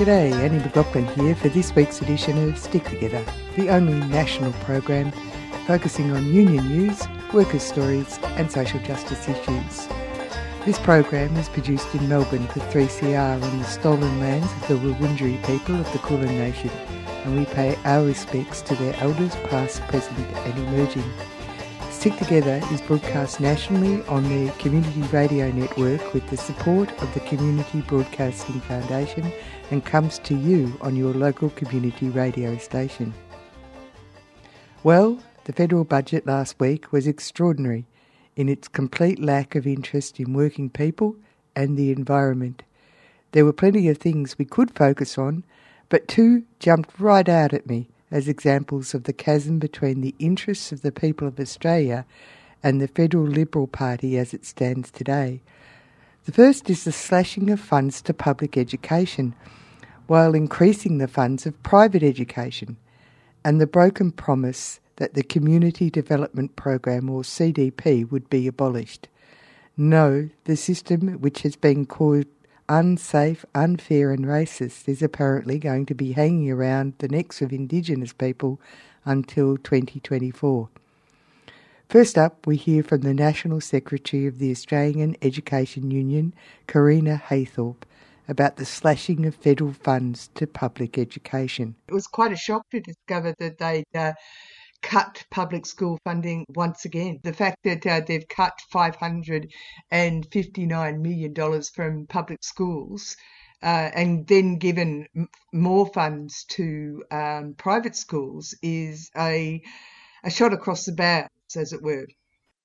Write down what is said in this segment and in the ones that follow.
G'day, Annie McLaughlin here for this week's edition of Stick Together, the only national program focusing on union news, workers' stories, and social justice issues. This program is produced in Melbourne for 3CR on the stolen lands of the Wurundjeri people of the Kulin Nation, and we pay our respects to their elders past, present, and emerging. Stick Together is broadcast nationally on the Community Radio Network with the support of the Community Broadcasting Foundation and comes to you on your local community radio station. Well, the federal budget last week was extraordinary in its complete lack of interest in working people and the environment. There were plenty of things we could focus on, but two jumped right out at me as examples of the chasm between the interests of the people of Australia and the Federal Liberal Party as it stands today. The first is the slashing of funds to public education, while increasing the funds of private education, and the broken promise that the Community Development Program, or CDP, would be abolished. No, the system, which has been called unsafe, unfair, and racist is apparently going to be hanging around the necks of Indigenous people until 2024. First up, we hear from the National Secretary of the Australian Education Union, Correna Haythorpe, about the slashing of federal funds to public education. It was quite a shock to discover that they'd uh, cut public school funding once again. The fact that uh, they've cut $559 million from public schools uh, and then given m- more funds to um, private schools is a, a shot across the bows, as it were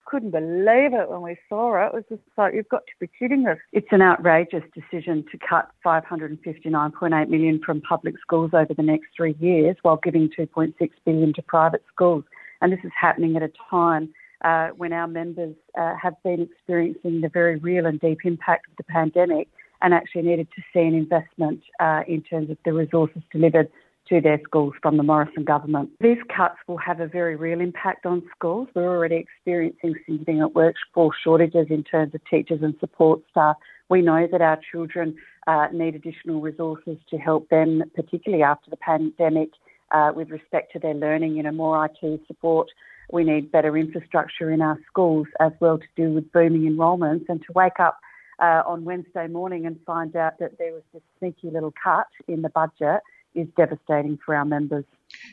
couldn't believe it when we saw it. It was just like, you've got to be kidding us. It's an outrageous decision to cut 559.8 million from public schools over the next three years while giving 2.6 billion to private schools. And this is happening at a time uh, when our members uh, have been experiencing the very real and deep impact of the pandemic and actually needed to see an investment uh, in terms of the resources delivered to their schools from the Morrison government. These cuts will have a very real impact on schools. We're already experiencing significant workforce shortages in terms of teachers and support staff. We know that our children uh, need additional resources to help them, particularly after the pandemic, uh, with respect to their learning, you know, more IT support. We need better infrastructure in our schools as well to do with booming enrolments and to wake up uh, on Wednesday morning and find out that there was this sneaky little cut in the budget is devastating for our members.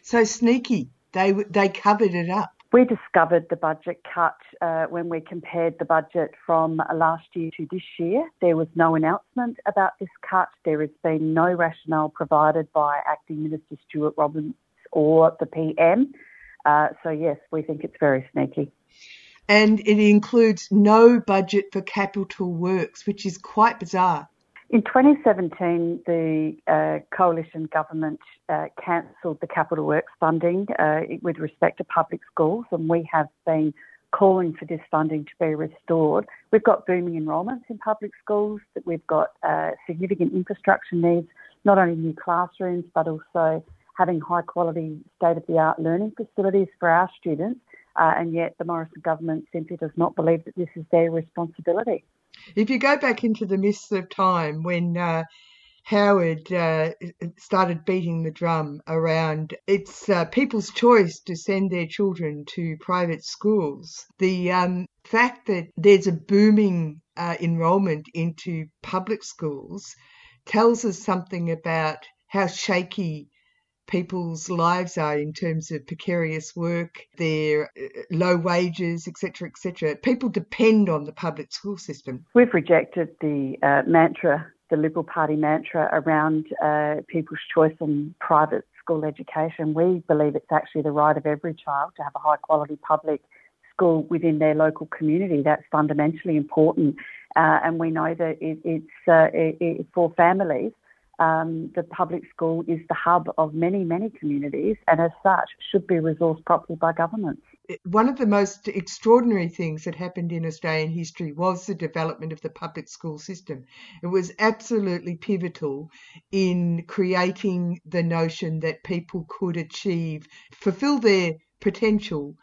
So sneaky, they they covered it up. We discovered the budget cut uh, when we compared the budget from last year to this year. There was no announcement about this cut. There has been no rationale provided by Acting Minister Stuart Robert or the PM. Uh, so, yes, we think it's very sneaky. And it includes no budget for capital works, which is quite bizarre. In 2017, the uh, coalition government uh, cancelled the capital works funding uh, with respect to public schools, and we have been calling for this funding to be restored. We've got booming enrolments in public schools, that we've got uh, significant infrastructure needs, not only new classrooms, but also having high quality state of the art learning facilities for our students. Uh, and yet the Morrison government simply does not believe that this is their responsibility. If you go back into the mists of time when uh, Howard uh, started beating the drum around it's uh, people's choice to send their children to private schools, the um, fact that there's a booming uh, enrolment into public schools tells us something about how shaky people's lives are in terms of precarious work, their uh, low wages, etc., etc. People depend on the public school system. We've rejected the uh, mantra, the Liberal Party mantra around uh, people's choice in private school education. We believe it's actually the right of every child to have a high quality public school within their local community. That's fundamentally important. Uh, and we know that it, it's uh, it, it, for families um, the public school is the hub of many, many communities and as such should be resourced properly by governments. One of the most extraordinary things that happened in Australian history was the development of the public school system. It was absolutely pivotal in creating the notion that people could achieve, fulfill their potential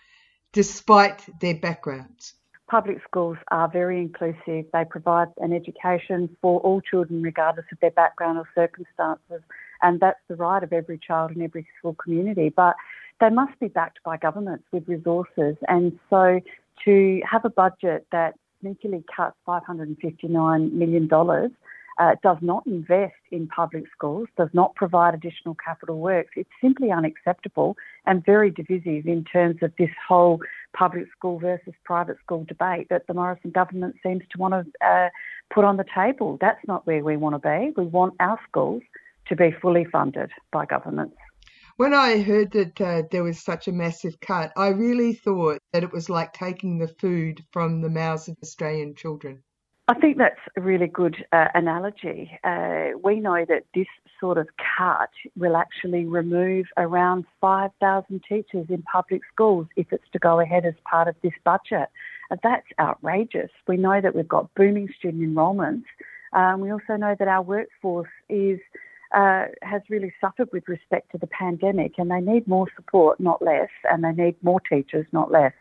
despite their backgrounds. Public schools are very inclusive. They provide an education for all children, regardless of their background or circumstances, and that's the right of every child in every school community. But they must be backed by governments with resources, and so to have a budget that sneakily cuts $559 million uh, does not invest in public schools, does not provide additional capital works. It's simply unacceptable and very divisive in terms of this whole public school versus private school debate that the Morrison government seems to want to uh, put on the table. That's not where we want to be. We want our schools to be fully funded by governments. When I heard that uh, there was such a massive cut, I really thought that it was like taking the food from the mouths of Australian children. I think that's a really good uh, analogy. Uh, we know that this sort of cut will actually remove around 5,000 teachers in public schools if it's to go ahead as part of this budget. Uh, that's outrageous. We know that we've got booming student enrolments. Um, we also know that our workforce is uh, has really suffered with respect to the pandemic, and they need more support, not less, and they need more teachers, not less.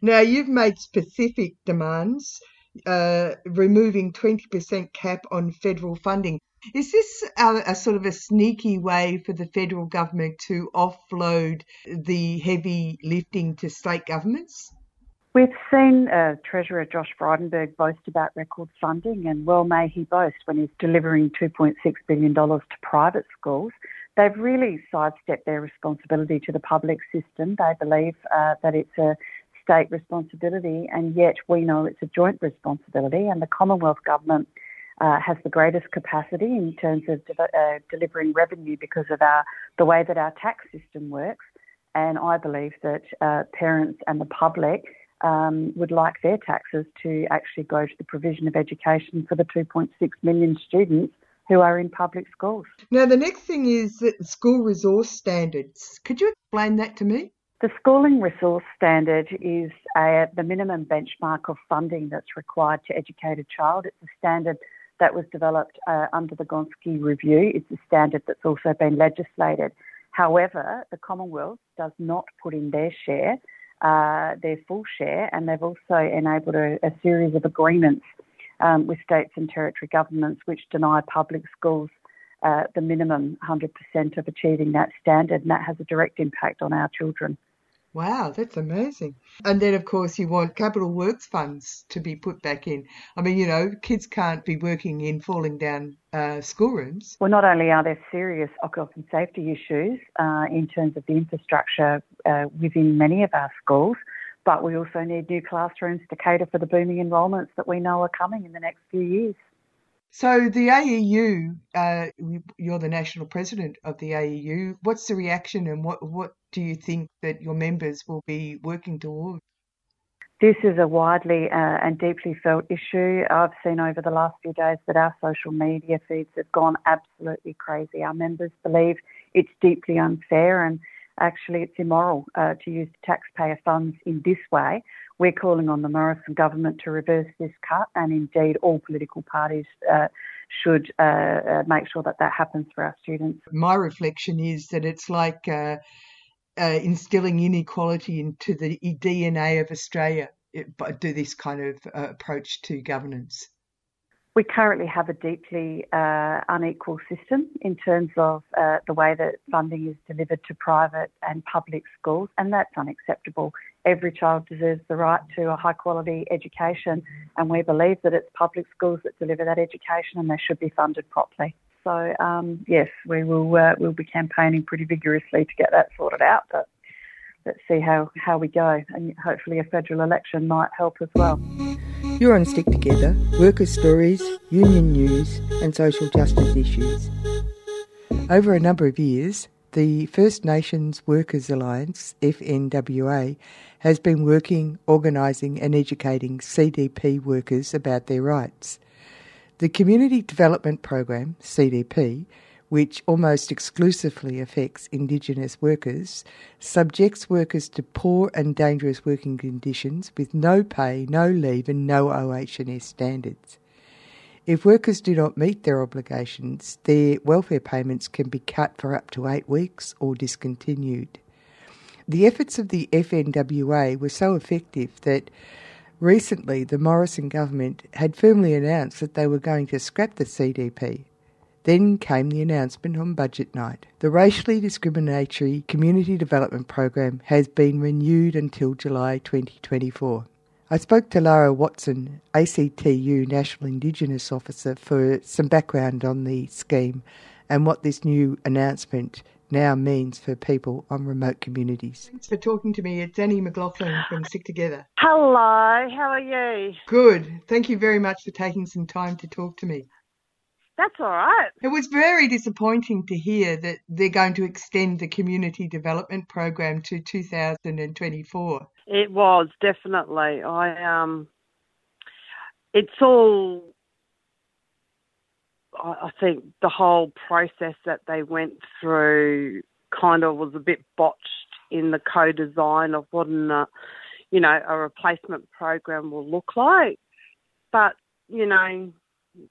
Now, you've made specific demands uh, removing 20% cap on federal funding. Is this a, a, sort of a sneaky way for the federal government to offload the heavy lifting to state governments? We've seen uh, Treasurer Josh Frydenberg boast about record funding, and well may he boast when he's delivering $2.6 billion to private schools. They've really sidestepped their responsibility to the public system. They believe uh, that it's a state responsibility, and yet we know it's a joint responsibility, and the Commonwealth Government uh, has the greatest capacity in terms of de- uh, delivering revenue because of our the way that our tax system works. And I believe that uh, parents and the public um, would like their taxes to actually go to the provision of education for the 2.6 million students who are in public schools. Now, the next thing is the school resource standards. Could you explain that to me? The schooling resource standard is a, the minimum benchmark of funding that's required to educate a child. It's a standard that was developed uh, under the Gonski Review. It's a standard that's also been legislated. However, the Commonwealth does not put in their share, uh, their full share, and they've also enabled a, a series of agreements um, with states and territory governments which deny public schools uh, the minimum 100% of achieving that standard, and that has a direct impact on our children. Wow, that's amazing. And then, of course, you want capital works funds to be put back in. I mean, you know, kids can't be working in falling down uh, schoolrooms. Well, not only are there serious occupational safety issues uh, in terms of the infrastructure uh, within many of our schools, but we also need new classrooms to cater for the booming enrolments that we know are coming in the next few years. So the AEU, uh, you're the national president of the AEU. What's the reaction, and what what do you think that your members will be working towards? This is a widely uh, and deeply felt issue. I've seen over the last few days that our social media feeds have gone absolutely crazy. Our members believe it's deeply unfair and actually it's immoral uh, to use taxpayer funds in this way. We're calling on the Morrison government to reverse this cut, and indeed all political parties uh, should uh, uh make sure that that happens for our students. My reflection is that it's like uh, uh, instilling inequality into the DNA of Australia. Do this kind of approach to governance. We currently have a deeply uh, unequal system in terms of uh, the way that funding is delivered to private and public schools, and that's unacceptable. Every child deserves the right to a high quality education, and we believe that it's public schools that deliver that education and they should be funded properly. So, um, yes, we will uh, we'll be campaigning pretty vigorously to get that sorted out, but let's see how, how we go, and hopefully a federal election might help as well. You're on Stick Together, workers' stories, union news, and social justice issues. Over a number of years, the First Nations Workers Alliance, FNWA, has been working, organising, and educating CDP workers about their rights. The Community Development Program, CDP, which almost exclusively affects Indigenous workers, subjects workers to poor and dangerous working conditions with no pay, no leave, and no OH&S standards. If workers do not meet their obligations, their welfare payments can be cut for up to eight weeks or discontinued. The efforts of the FNWA were so effective that Recently, the Morrison government had firmly announced that they were going to scrap the CDP. Then came the announcement on budget night. The racially discriminatory community development program has been renewed until July 2024. I spoke to Lara Watson, ACTU National Indigenous Officer, for some background on the scheme and what this new announcement now means for people on remote communities. Thanks for talking to me. It's Annie McLaughlin from Stick Together. Hello, how are you? Good. Thank you very much for taking some time to talk to me. That's all right. It was very disappointing to hear that they're going to extend the community development program to 2024. It was definitely. I um, it's all. I think the whole process that they went through kind of was a bit botched in the co-design of what an, uh, you know, a replacement program will look like. But you know,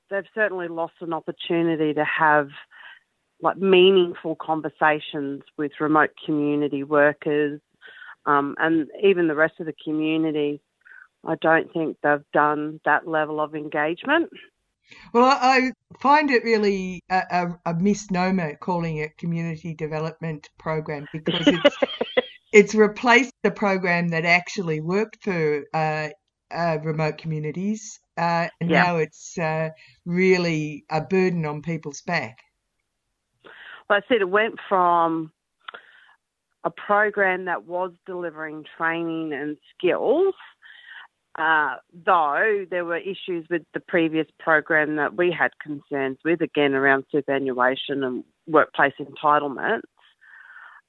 they've certainly lost an opportunity to have like meaningful conversations with remote community workers um, and even the rest of the community. I don't think they've done that level of engagement. Well, I find it really a, a, a misnomer calling it community development program because it's it's replaced the program that actually worked for uh, uh, remote communities, uh, and yeah. now it's uh, really a burden on people's back. Well, I said it went from a program that was delivering training and skills, uh, though there were issues with the previous program that we had concerns with, again around superannuation and workplace entitlement.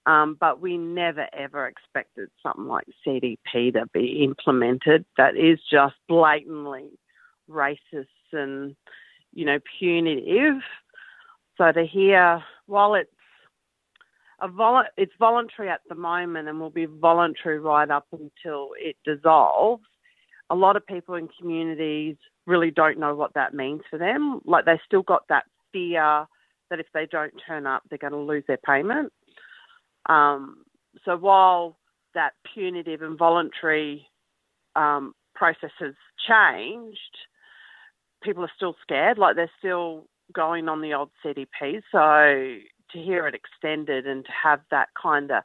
Um, but we never ever expected something like CDP to be implemented. That is just blatantly racist and, you know, punitive. So to hear, while it's a vol- it's voluntary at the moment and will be voluntary right up until it dissolves. A lot of people in communities really don't know what that means for them. Like they still got that fear that if they don't turn up, they're going to lose their payment. Um, so while that punitive and voluntary um, process has changed, people are still scared. Like they're still going on the old CDP. So to hear it extended and to have that kind of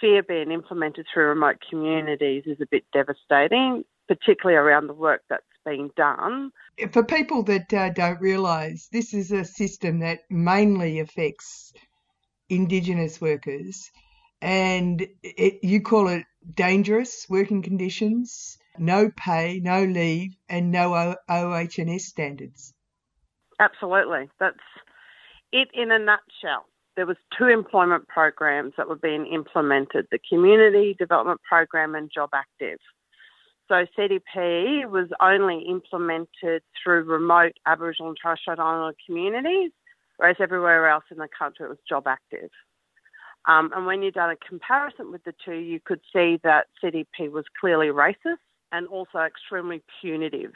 fear being implemented through remote communities is a bit devastating, particularly around the work that's being done. For people that uh, don't realise, this is a system that mainly affects Indigenous workers, and it, you call it dangerous working conditions, no pay, no leave, and no OHS standards. Absolutely, that's it in a nutshell. There was two employment programs that were being implemented: the Community Development Program and jobactive. So CDP was only implemented through remote Aboriginal and Torres Strait Islander communities whereas everywhere else in the country it was jobactive. Um, and when you done a comparison with the two, you could see that CDP was clearly racist and also extremely punitive.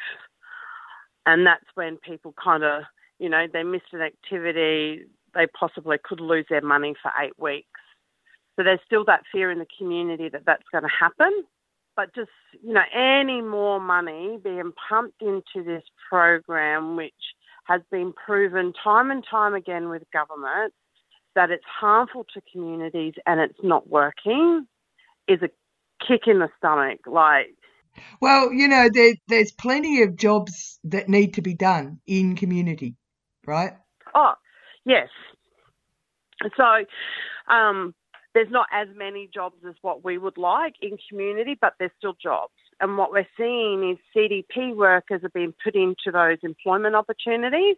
And that's when people kind of, you know, they missed an activity, they possibly could lose their money for eight weeks. So there's still that fear in the community that that's going to happen. But just, you know, any more money being pumped into this program, which has been proven time and time again with government that it's harmful to communities and it's not working is a kick in the stomach. Like, well, you know, there, there's plenty of jobs that need to be done in community, right? Oh, yes. So, um, there's not as many jobs as what we would like in community, but there's still jobs. And what we're seeing is CDP workers are being put into those employment opportunities,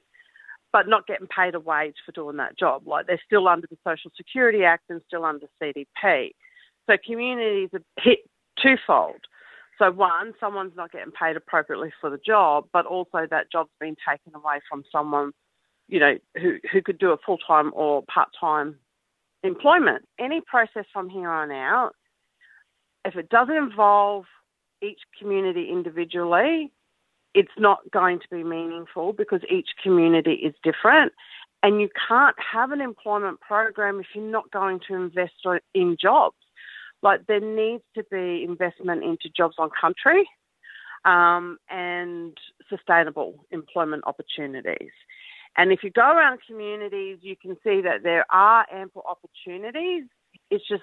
but not getting paid a wage for doing that job. Like they're still under the Social Security Act and still under CDP. So communities are hit twofold. So one, someone's not getting paid appropriately for the job, but also that job's been taken away from someone, you know, who, who could do a full time or part time employment. Any process from here on out, if it doesn't involve each community individually, it's not going to be meaningful because each community is different. And you can't have an employment program if you're not going to invest in jobs. Like there needs to be investment into jobs on country. um, and sustainable employment opportunities. And if you go around communities, you can see that there are ample opportunities. It's just,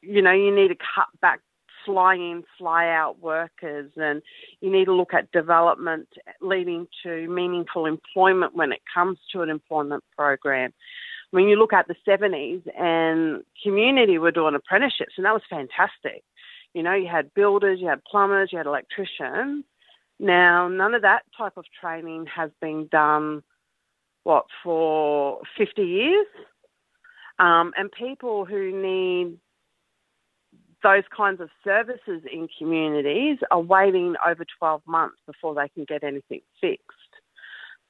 you know, you need to cut back fly in, fly out workers, and you need to look at development leading to meaningful employment when it comes to an employment program. When you look at the 70s and community were doing apprenticeships, and that was fantastic. You know, you had builders, you had plumbers, you had electricians. Now, none of that type of training has been done what, for 50 years. Um, and people who need those kinds of services in communities are waiting over 12 months before they can get anything fixed.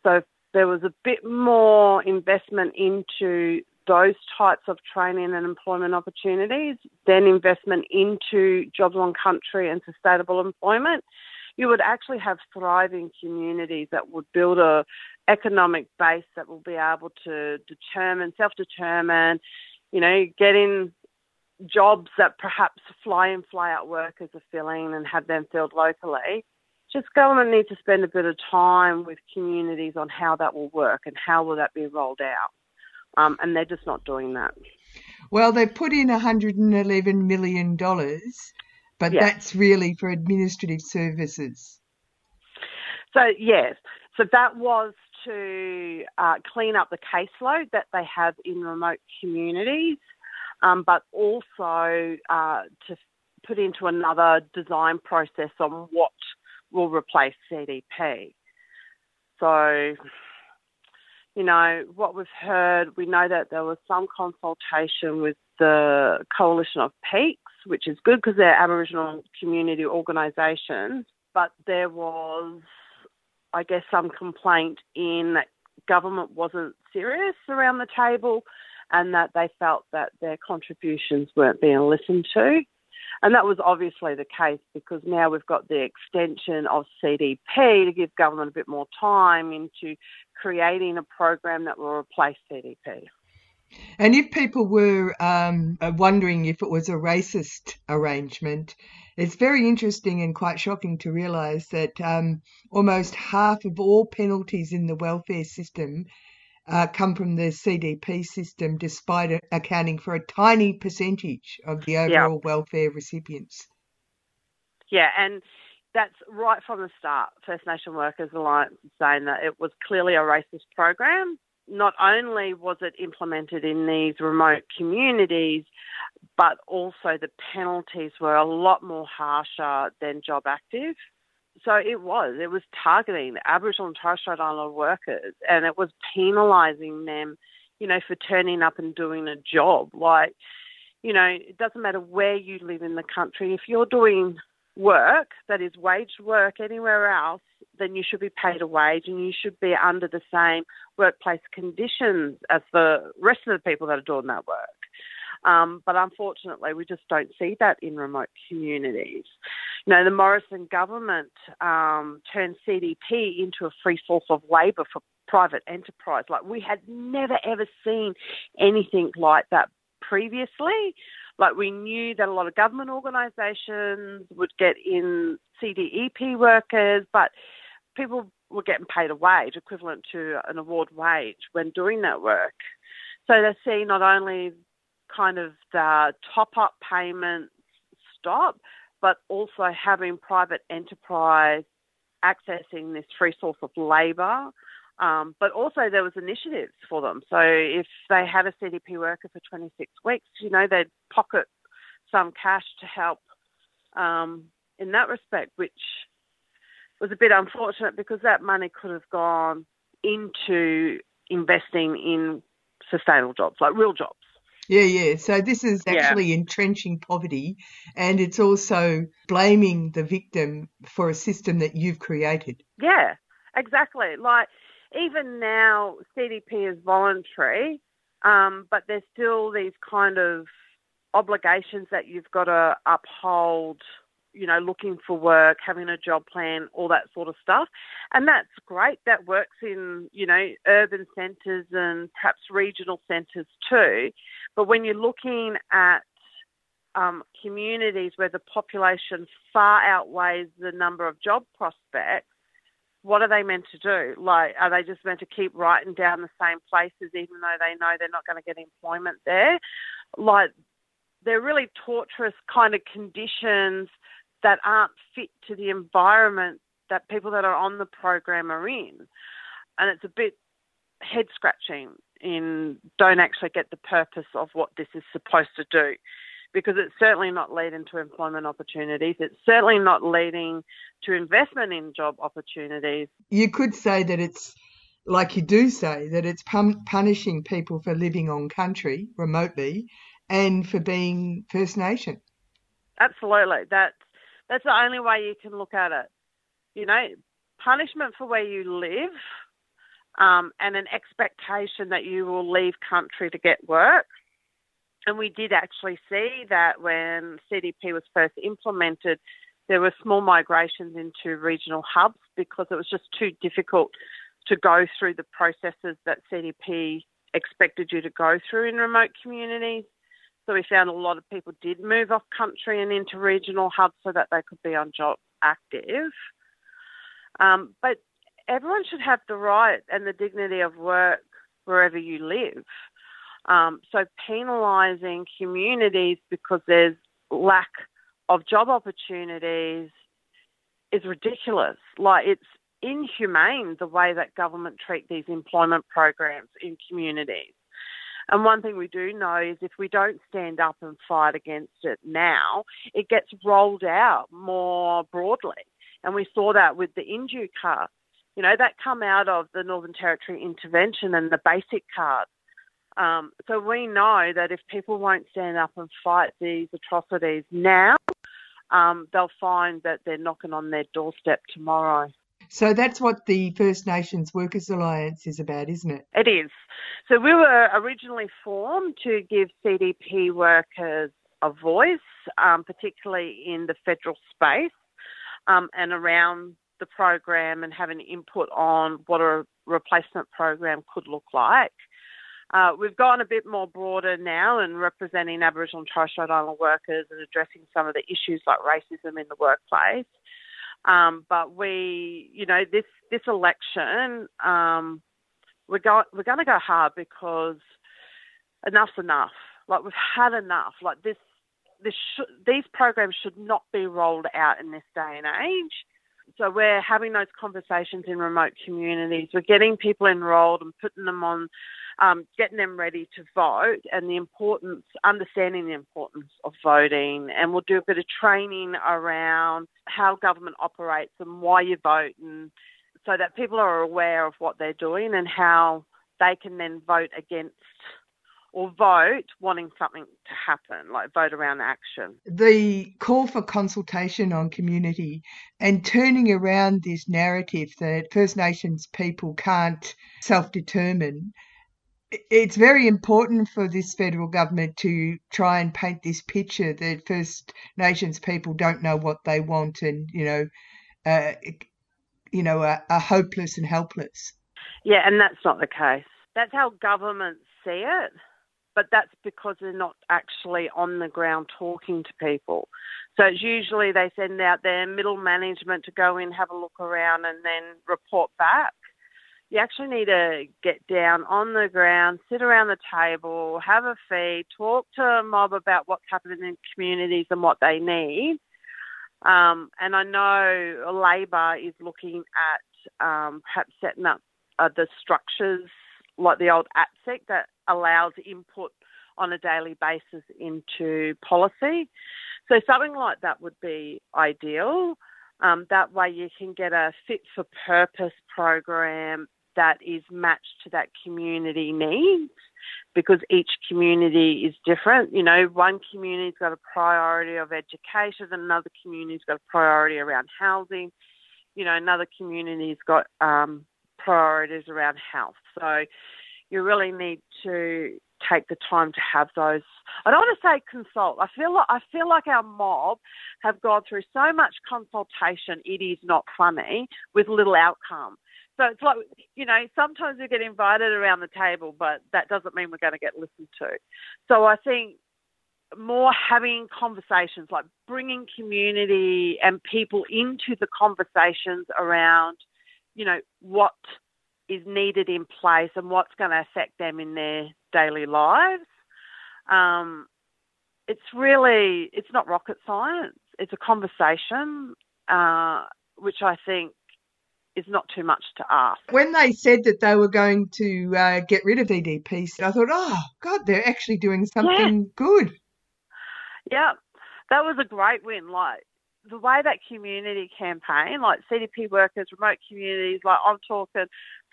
So there was a bit more investment into those types of training and employment opportunities, then investment into jobs on country and sustainable employment, you would actually have thriving communities that would build a economic base that will be able to determine, self-determine, you know, get in jobs that perhaps fly in, fly out workers are filling and have them filled locally. Just government needs to spend a bit of time with communities on how that will work and how will that be rolled out. Um, and they're just not doing that. Well, they put in $111 million but yeah. that's really for administrative services. So, yes. So that was to uh, clean up the caseload that they have in remote communities, um, but also uh, to put into another design process on what will replace CDP. So, you know, what we've heard, we know that there was some consultation with the Coalition of Peaks which is good because they're Aboriginal community organisations. But there was, I guess, some complaint in that government wasn't serious around the table and that they felt that their contributions weren't being listened to. And that was obviously the case because now we've got the extension of CDP to give government a bit more time into creating a program that will replace CDP. And if people were um, uh, wondering if it was a racist arrangement, it's very interesting and quite shocking to realise that um, almost half of all penalties in the welfare system uh, come from the CDP system, despite accounting for a tiny percentage of the overall yeah. welfare recipients. Yeah, and that's right from the start. First Nation Workers Alliance saying that it was clearly a racist program not only was it implemented in these remote communities, but also the penalties were a lot more harsher than jobactive. So it was, it was targeting Aboriginal and Torres Strait Islander workers and it was penalising them, you know, for turning up and doing a job. Like, you know, it doesn't matter where you live in the country, if you're doing work that is waged work anywhere else, then you should be paid a wage and you should be under the same workplace conditions as the rest of the people that are doing that work. Um, but unfortunately, we just don't see that in remote communities. You know, the Morrison government um, turned CDP into a free source of labour for private enterprise. Like we had never ever seen anything like that previously. Like we knew that a lot of government organisations would get in CDEP workers, but people were getting paid a wage equivalent to an award wage when doing that work. So they see not only kind of the top up payments stop, but also having private enterprise accessing this free source of labour. Um, but also there was initiatives for them. So if they had a CDP worker for 26 weeks, you know, they'd pocket some cash to help um, in that respect, which was a bit unfortunate because that money could have gone into investing in sustainable jobs, like real jobs. Yeah, yeah. So this is actually yeah. entrenching poverty and it's also blaming the victim for a system that you've created. Yeah, exactly. Like even now, CDP is voluntary, um, but there's still these kind of obligations that you've got to uphold you know, looking for work, having a job plan, all that sort of stuff. And that's great. That works in, you know, urban centres and perhaps regional centres too. But when you're looking at um, communities where the population far outweighs the number of job prospects, what are they meant to do? Like, are they just meant to keep writing down the same places even though they know they're not going to get employment there? Like, they're really torturous kind of conditions that aren't fit to the environment that people that are on the program are in. And it's a bit head scratching in don't actually get the purpose of what this is supposed to do because it's certainly not leading to employment opportunities. It's certainly not leading to investment in job opportunities. You could say that it's, like you do say, that it's pun- punishing people for living on country remotely and for being First Nation. Absolutely. That's, that's the only way you can look at it. You know, punishment for where you live um, and an expectation that you will leave country to get work and we did actually see that when CDP was first implemented, there were small migrations into regional hubs because it was just too difficult to go through the processes that CDP expected you to go through in remote communities. So we found a lot of people did move off country and into regional hubs so that they could be on job active. Um, but everyone should have the right and the dignity of work wherever you live. Um, so penalising communities because there's lack of job opportunities is ridiculous. Like it's inhumane the way that government treat these employment programs in communities. And one thing we do know is if we don't stand up and fight against it now, it gets rolled out more broadly. And we saw that with the Indue card. You know, that come out of the Northern Territory intervention and the basic card. Um, so we know that if people won't stand up and fight these atrocities now, um, they'll find that they're knocking on their doorstep tomorrow. So that's what the First Nations Workers Alliance is about, isn't it? It is. So we were originally formed to give CDP workers a voice, um, particularly in the federal space um, and around the program and having input on what a replacement program could look like. Uh, we've gone a bit more broader now and representing Aboriginal and Torres Strait Islander workers and addressing some of the issues like racism in the workplace. Um, but we, you know, this this election, um, we're going we're going to go hard because enough's enough. Like we've had enough. Like this, this sh- these programs should not be rolled out in this day and age. So we're having those conversations in remote communities. We're getting people enrolled and putting them on um, getting them ready to vote and the importance, understanding the importance of voting. And we'll do a bit of training around how government operates and why you vote, and so that people are aware of what they're doing and how they can then vote against or vote wanting something to happen, like vote around action. The call for consultation on community and turning around this narrative that First Nations people can't self determine it's very important for this federal government to try and paint this picture that First Nations people don't know what they want and you know, uh, you know, are, are hopeless and helpless. Yeah, and that's not the case. That's how governments see it, but that's because they're not actually on the ground talking to people. So it's usually they send out their middle management to go in, have a look around, and then report back you actually need to get down on the ground, sit around the table, have a feed, talk to a mob about what's happening in communities and what they need. Um, and I know Labor is looking at um, perhaps setting up uh, the structures like the old ATSIC that allows input on a daily basis into policy. So something like that would be ideal. Um, that way you can get a fit for purpose program that is matched to that community needs because each community is different. You know, one community's got a priority of education, another community's got a priority around housing, you know, another community's got um, priorities around health. So you really need to take the time to have those. I don't want to say consult. I feel like I feel like our mob have gone through so much consultation. It is not funny with little outcome. So it's like, you know, sometimes we get invited around the table, but that doesn't mean we're going to get listened to. So I think more having conversations, like bringing community and people into the conversations around, you know, what is needed in place and what's going to affect them in their daily lives. Um, it's really, it's not rocket science. It's a conversation, uh, which I think is not too much to ask. When they said that they were going to uh, get rid of CDP, I thought, oh, God, they're actually doing something yeah. good. Yeah, that was a great win. Like the way that community campaign, like CDP workers, remote communities, like I'm talking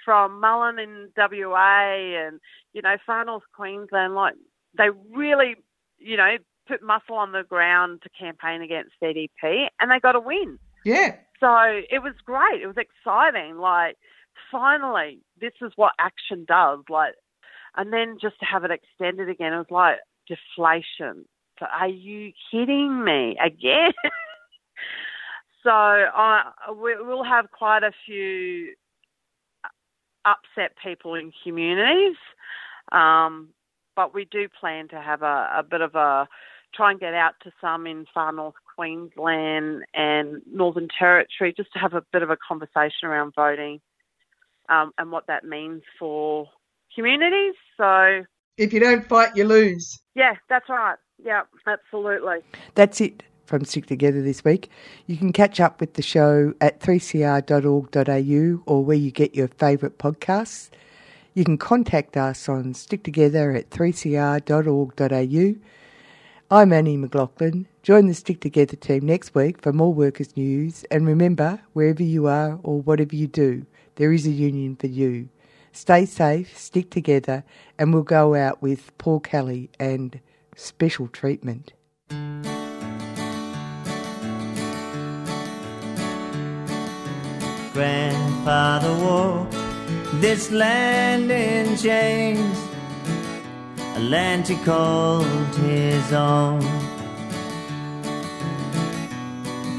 from Mullen in WA and, you know, far north Queensland, like they really, you know, put muscle on the ground to campaign against CDP and they got a win. Yeah. So it was great. It was exciting. Like, finally, this is what action does. Like, and then just to have it extended again, it was like deflation. So, are you kidding me again? so, I we'll have quite a few upset people in communities, um, but we do plan to have a, a bit of a try and get out to some in far north Queensland and Northern Territory just to have a bit of a conversation around voting um, and what that means for communities. So, if you don't fight, you lose. Yeah, that's right. Yeah, absolutely. That's it from Stick Together this week. You can catch up with the show at 3cr.org.au or where you get your favourite podcasts. You can contact us on sticktogether at 3cr.org.au I'm Annie McLaughlin. Join the Stick Together team next week for more workers' news. And remember, wherever you are or whatever you do, there is a union for you. Stay safe, stick together, and we'll go out with Paul Kelly and special treatment. Grandfather walked this land in chains a land he called his own.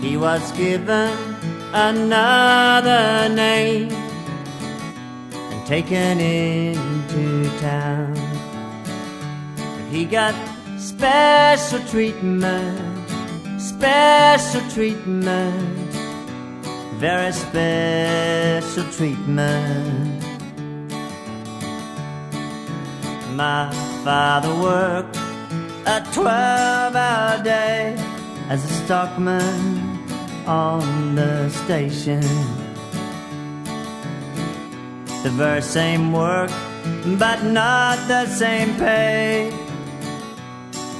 He was given another name and taken into town. He got special treatment, special treatment, very special treatment. My father worked a 12 hour day as a stockman on the station. The very same work, but not the same pay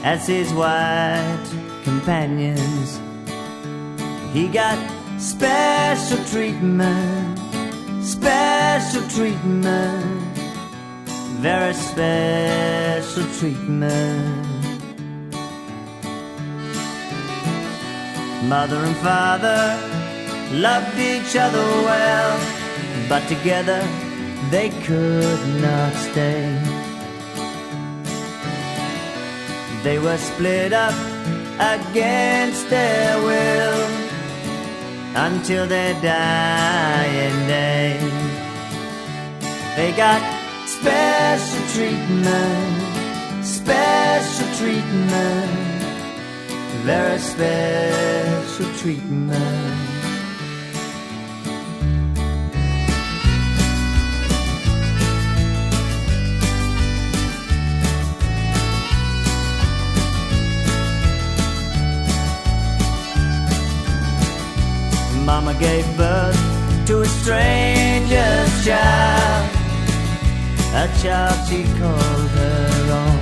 as his white companions. He got special treatment, special treatment very special treatment. Mother and father loved each other well, but together they could not stay. They were split up against their will until their dying day. They got Special treatment, special treatment, very special treatment. Mama gave birth to a stranger's child a child she called her own.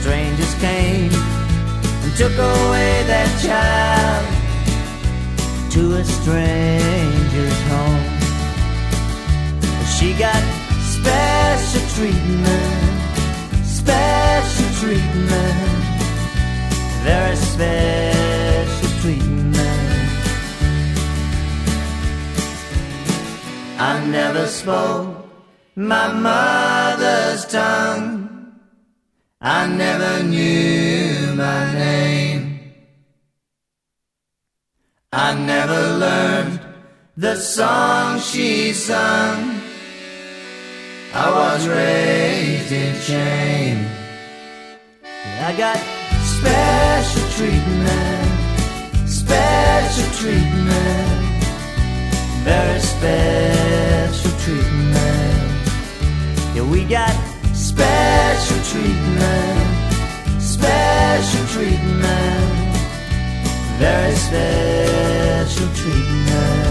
Strangers came and took away that child to a stranger's home. She got special treatment, special treatment, very special treatment. I never spoke my mother's tongue. I never knew my name. I never learned the song she sung. I was raised in shame. I got special treatment, special treatment. Very special treatment. Yeah, we got special treatment. Special treatment. Very special treatment.